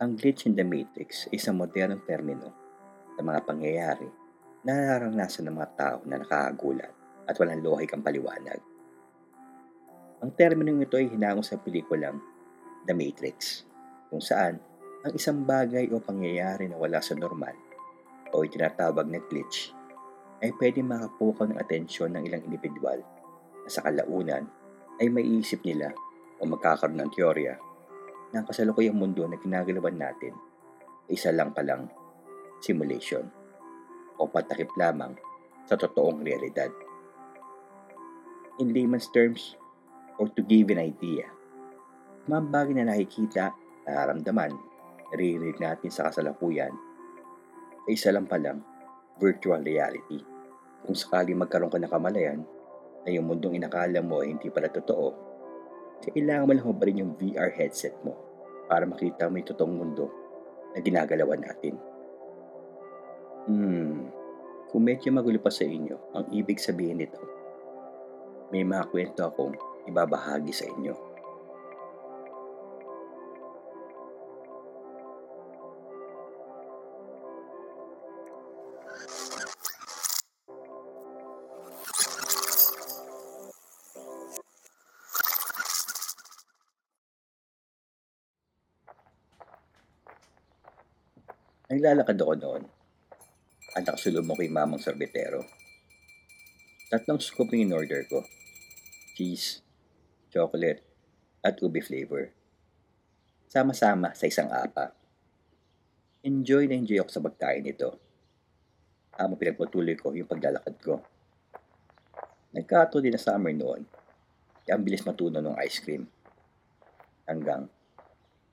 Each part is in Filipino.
Ang glitch in the matrix ay isang modernong termino sa mga pangyayari na nararanasan ng mga tao na nakakagulat at walang lohik ang paliwanag. Ang terminong ito ay hinango sa pelikulang The Matrix, kung saan ang isang bagay o pangyayari na wala sa normal o itinatawag na glitch ay pwede makapukaw ng atensyon ng ilang individual na sa kalaunan ay maiisip nila o magkakaroon ng teorya ang kasalukuyang mundo na ginagalawan natin isa lang palang simulation o patakip lamang sa totoong realidad. In layman's terms, or to give an idea, mga bagay na nakikita, nararamdaman, naririnig natin sa kasalukuyan ay isa lang palang virtual reality. Kung sakali magkaroon ka ng kamalayan na yung mundong inakala mo ay hindi pala totoo, kailangan mo lang hubarin yung VR headset mo para makita mo yung totoong mundo na ginagalawan natin. Hmm, kung medyo magulo pa sa inyo ang ibig sabihin nito, may mga kwento akong ibabahagi sa inyo. Naglalakad ako noon at nakasulubong ko yung mamang sorbetero. Tatlong scoop yung in-order ko. Cheese, chocolate, at ubi flavor. Sama-sama sa isang apa. Enjoy na enjoy ako sa pagkain nito. Habang pinagpatuloy ko yung paglalakad ko. Nagkato din na summer noon. Kaya ang bilis matuno ng ice cream. Hanggang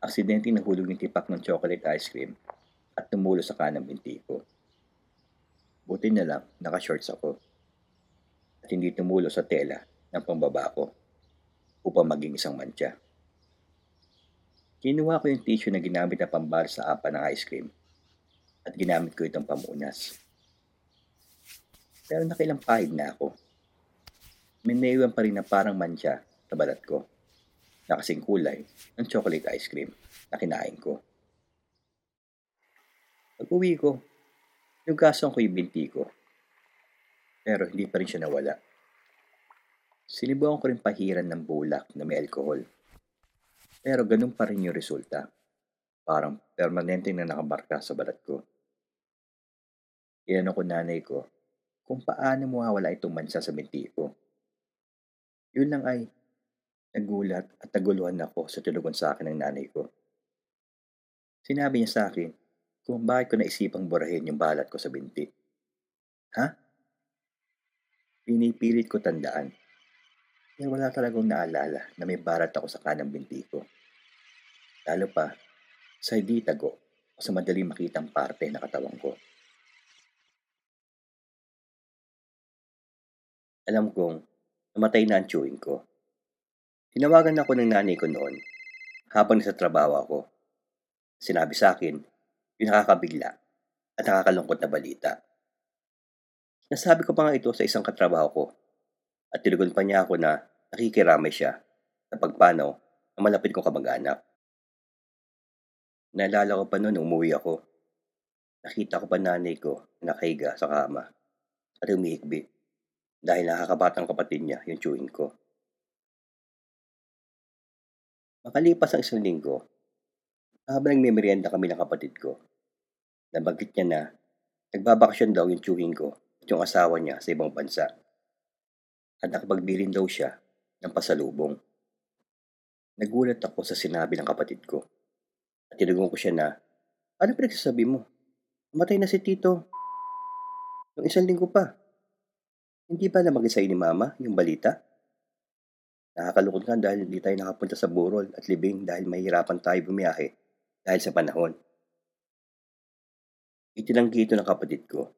aksidente nahulog yung tipak ng chocolate ice cream at tumulo sa kanang binti ko. Buti na lang, naka-shorts ako. At hindi tumulo sa tela ng pambaba ko upang maging isang mantya. Kinuha ko yung tissue na ginamit na pambal sa apa ng ice cream at ginamit ko itong pamunas. Pero nakilang pahid na ako. May pa rin na parang mantya sa balat ko na kasing kulay ng chocolate ice cream na kinain ko. Pag uwi ko, Nugasan ko yung binti ko. Pero hindi pa rin siya nawala. Sinibukan ko rin pahiran ng bulak na may alkohol. Pero ganun pa rin yung resulta. Parang permanente na nakabarka sa balat ko. Iyan ko nanay ko kung paano mawawala itong mansa sa binti ko. Yun lang ay nagulat at naguluhan ako sa tulugan sa akin ng nanay ko. Sinabi niya sa akin, kung bakit ko naisipang burahin yung balat ko sa binti. Ha? Pinipilit ko tandaan. Kaya wala talagang naalala na may barat ako sa kanang binti ko. Lalo pa, sa hindi tago o sa madaling makitang parte na katawan ko. Alam kong namatay na ang chewing ko. Tinawagan ako ng nanay ko noon habang nasa trabaho ako. Sinabi sa akin yung nakakabigla at nakakalungkot na balita. Nasabi ko pa nga ito sa isang katrabaho ko at tinugon pa niya ako na nakikiramay siya sa pagpanaw na malapit kong kamag-anak. Naalala ko pa noon nung umuwi ako. Nakita ko pa nanay ko na nakahiga sa kama at umihigbi dahil nakakabatang kapatid niya yung chewing ko. Makalipas ang isang linggo, habang nagme-merienda kami ng kapatid ko, nabanggit niya na nagbabakasyon daw yung chewing ko at yung asawa niya sa ibang bansa. At nakapagbilin daw siya ng pasalubong. Nagulat ako sa sinabi ng kapatid ko. At tinagong ko siya na, ano pinagsasabi mo? Matay na si Tito. Yung isang linggo pa. Hindi ba na mag ni Mama yung balita? Nakakalungkot nga dahil hindi tayo nakapunta sa burol at libing dahil mahirapan tayo bumiyahe dahil sa panahon. Itinanggi ito ng kapatid ko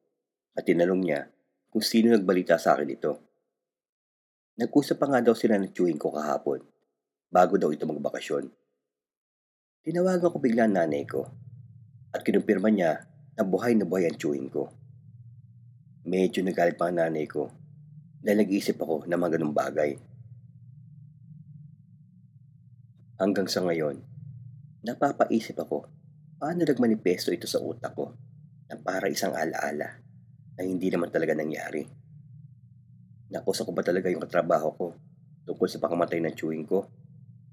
at tinanong niya kung sino nagbalita sa akin ito. Nag-usap pa nga daw sila ng chewing ko kahapon bago daw ito magbakasyon. Tinawagan ko bigla nanay ko at kinumpirma niya na buhay na buhay ang chewing ko. Medyo nagalit pa ang nanay ko dahil nag-iisip ako ng mga ganung bagay. Hanggang sa ngayon, napapaisip ako Paano nagmanifesto ito sa utak ko na para isang alaala na hindi naman talaga nangyari? Nakusa ko ba talaga yung katrabaho ko tungkol sa pakamatay ng chewing ko?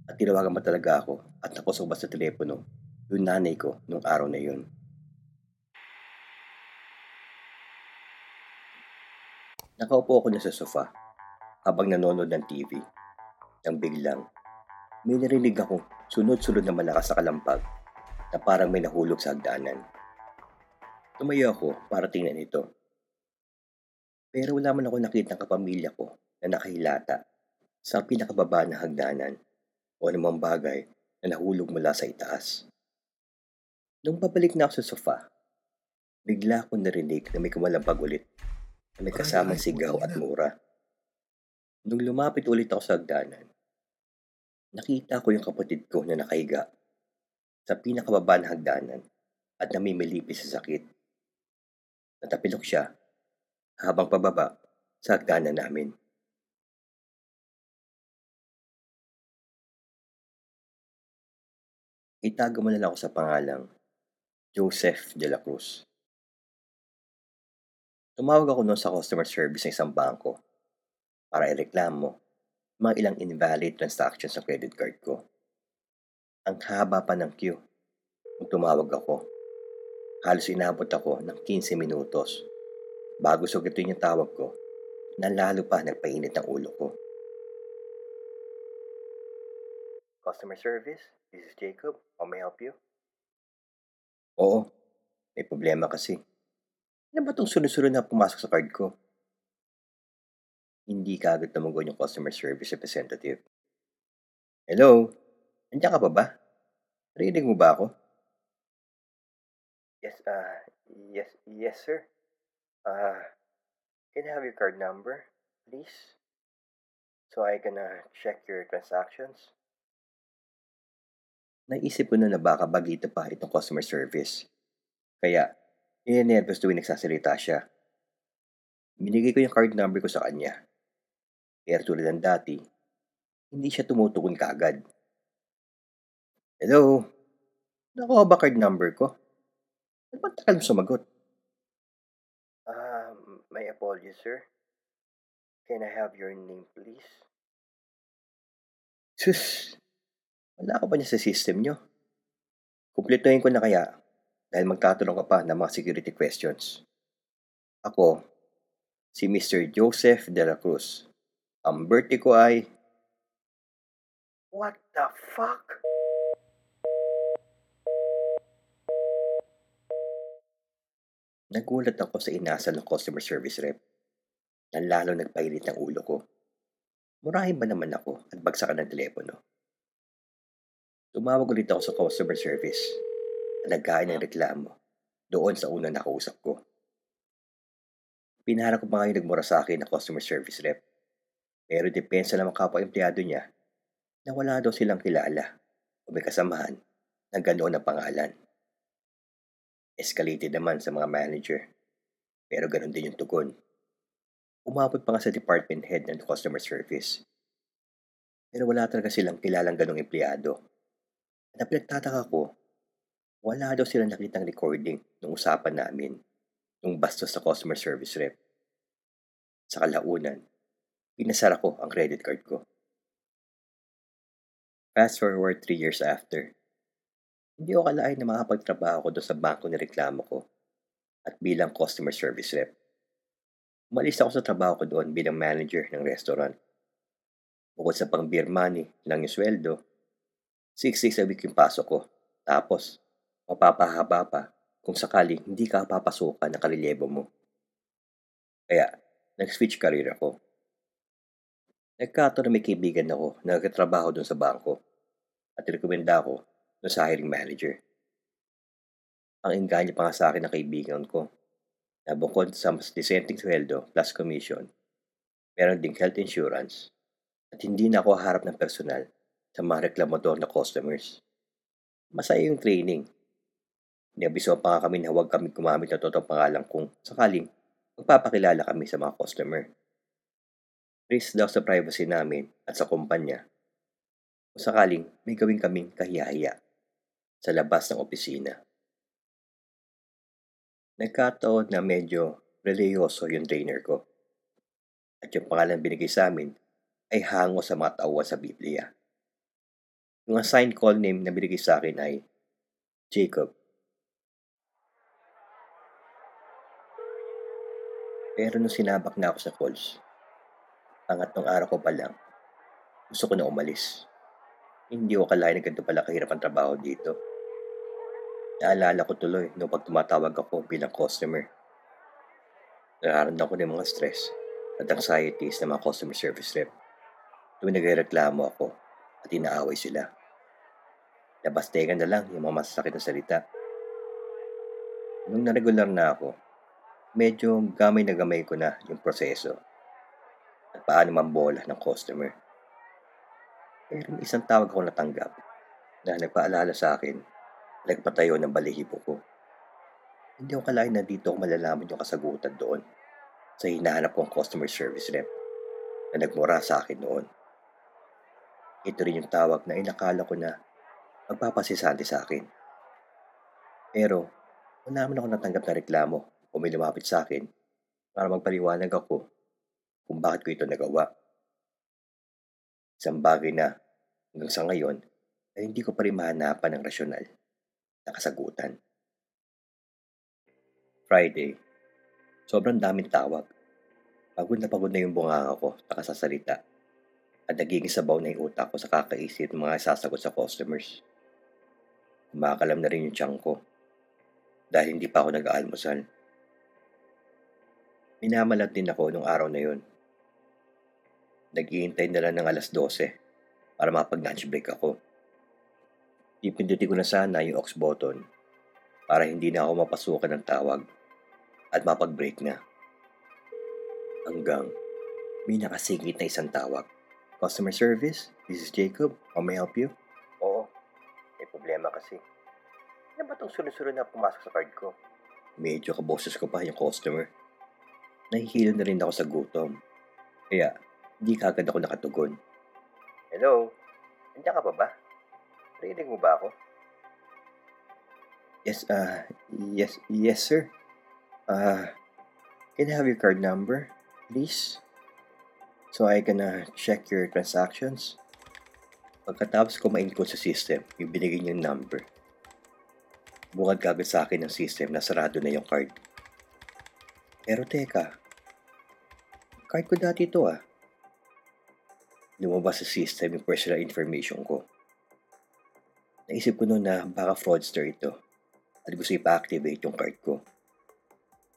At tinawagan ba talaga ako at nakusa ko ba sa telepono yung nanay ko nung araw na yun? Nakaupo ako na sa sofa habang nanonood ng TV. Nang biglang, may narinig akong sunod-sunod na malakas na kalampag na parang may nahulog sa hagdanan. Tumayo ako para tingnan ito. Pero wala man ako nakita ng kapamilya ko na nakahilata sa pinakababa ng hagdanan o anumang bagay na nahulog mula sa itaas. Nung pabalik na ako sa sofa, bigla akong narinig na may kumalampag ulit na may kasamang sigaw at mura. Nung lumapit ulit ako sa hagdanan, nakita ko yung kapatid ko na nakahiga sa pinakababa ng hagdanan at namimilipis sa sakit. Natapilok siya habang pababa sa hagdanan namin. Itago mo na lang ako sa pangalang Joseph de la Cruz. Tumawag ako noon sa customer service ng isang bangko para ireklamo mga ilang invalid transactions sa credit card ko. Ang haba pa ng queue. Nung tumawag ako, halos inabot ako ng 15 minutos bago sugitin yung tawag ko na pa nagpainit ang ulo ko. Customer service, this is Jacob. How may I help you? Oo, may problema kasi. Ano ba itong sunod-sunod na pumasok sa card ko? Hindi ka agad tumugon yung customer service representative. Hello? Nandiyan ka pa ba? Rinig mo ba ako? Yes, uh, yes, yes sir. Uh, can I have your card number, please? So I can uh, check your transactions? Naisip ko na na baka bagito pa itong customer service. Kaya, ninenervous tuwing nagsasalita siya. Binigay ko yung card number ko sa kanya. Pero tulad ng dati, hindi siya tumutugon kaagad. Hello? Nakuha ba card number ko? At ba't takal mo sumagot? Ah, uh, my apologies, sir. Can I have your name, please? Sus, wala ko pa niya sa system nyo. Kumpletuhin ko na kaya dahil magtatanong ka pa ng mga security questions. Ako, si Mr. Joseph De La Cruz. Ang birthday ko ay... What the fuck? Nagulat ako sa inasal ng customer service rep na lalo nagpainit ng ulo ko. Murahin ba naman ako at bagsakan ng telepono? Tumawag ulit ako sa customer service na nagkain ng reklamo doon sa unang nakausap ko. Pinara ko pa ngayon nagmura sa akin na customer service rep. Pero depensa naman kapwa-empleyado niya na wala daw silang kilala o may kasamahan na ganoon ang pangalan. Escalated naman sa mga manager. Pero ganun din yung tugon. Umabot pa nga sa department head ng customer service. Pero wala talaga silang kilalang ganong empleyado. At pinagtataka ko, wala daw silang nakitang recording ng usapan namin nung bastos sa customer service rep. Sa kalaunan, pinasara ko ang credit card ko. Fast forward 3 years after, hindi ko kalain na makapagtrabaho ko doon sa bangko ni reklamo ko at bilang customer service rep. Umalis ako sa trabaho ko doon bilang manager ng restaurant. Bukod sa pang beer money lang yung sweldo, 6 days a week yung pasok ko. Tapos, mapapahaba pa kung sakaling hindi ka papasukan ng kalilebo mo. Kaya, nag-switch career ako. Nagkataon na may kaibigan ako na nagkatrabaho doon sa bangko at rekomenda ako doon sa hiring manager. Ang engganyo pa nga sa akin ng kaibigan ko na bukod sa mas disenteng sweldo plus commission, meron ding health insurance at hindi na ako harap ng personal sa mga reklamador na customers. Masaya yung training. Niabiso pa nga kami na huwag kami gumamit ng totoong pangalan kung sakaling magpapakilala kami sa mga customer. Risk daw sa privacy namin at sa kumpanya kung sakaling may gawin kaming kahiyahiya sa labas ng opisina. Nagkataon na medyo reliyoso yung trainer ko. At yung pangalan binigay sa amin ay hango sa mga tauhan sa Biblia. Yung assigned call name na binigay sa akin ay Jacob. Pero nung sinabak na ako sa calls, pangatlong araw ko pa lang, gusto ko na umalis. Hindi ko kalahin na ganito pala kahirap ang trabaho dito. Naalala ko tuloy nung pag tumatawag ako bilang customer. Nararamdaman ko ng mga stress at anxieties ng mga customer service rep. Tuwing nagreklamo ako at inaaway sila. Nabastegan na lang yung mga masasakit na salita. Nung naregular na ako, medyo gamay na gamay ko na yung proseso at paano mambola ng customer. Pero isang tawag ako natanggap na nagpaalala sa akin nagpatayo ng balihibo ko. Hindi ko kalain na dito ako malalaman yung kasagutan doon sa hinahanap kong customer service rep na nagmura sa akin noon. Ito rin yung tawag na inakala ko na magpapasisante sa akin. Pero, wala naman ako natanggap na reklamo o may lumapit sa akin para magpaliwanag ako kung bakit ko ito nagawa. Isang bagay na hanggang sa ngayon ay hindi ko pa rin mahanapan ng rasyonal na kasagutan. Friday, sobrang daming tawag. Pagod na pagod na yung bunganga ko sa kasasalita at nagiging sabaw na yung utak ko sa kakaisip ng mga sasagot sa customers. Kumakalam na rin yung tiyan ko dahil hindi pa ako nag-aalmusal. Minamalat din ako nung araw na yun. Naghihintay na lang ng alas 12 para makapag-lunch break ako. Ipindutin ko na sana yung aux button para hindi na ako mapasukan ng tawag at mapag-break na. Hanggang may nakasingit na isang tawag. Customer service, this is Jacob. How may I help you? Oo, may problema kasi. Ano ba itong sunod-sunod na pumasok sa card ko? Medyo kaboses ko pa yung customer nahihilo na rin ako sa gutom. Kaya, hindi kagad ako nakatugon. Hello? Nandiyan ka pa ba? Rinig mo ba ako? Yes, uh, yes, yes, sir. Uh, can I have your card number, please? So I can uh, check your transactions. Pagkatapos ko ma-input sa system, yung binigay niyong number. Bukad kagad sa akin ng system na sarado na yung card. Pero teka, card ko dati ito ah. Lumabas sa system yung personal information ko. Naisip ko noon na baka fraudster ito at gusto ipa-activate yung card ko.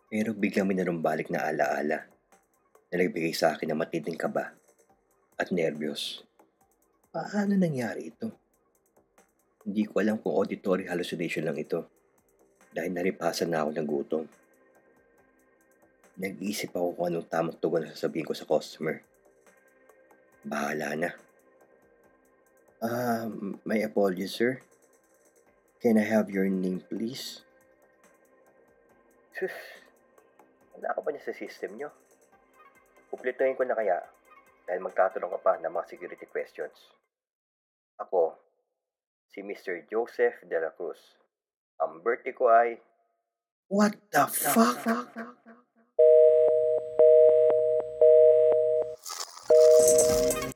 Pero biglang may narumbalik na alaala na nagbigay sa akin ng matinding kaba at nervyos. Paano nangyari ito? Hindi ko alam kung auditory hallucination lang ito dahil naripasan na ako ng gutom. Nag-iisip ako kung anong tamang tugon na sasabihin ko sa customer. Bahala na. Ah, uh, my apologies, sir. Can I have your name, please? Sus, wala ka ba niya sa system niyo? Kumpletuhin ko na kaya dahil magtatanong ka pa ng mga security questions. Ako, si Mr. Joseph De La Cruz. Ang birthday ko ay... What the, the fuck? fuck? thank you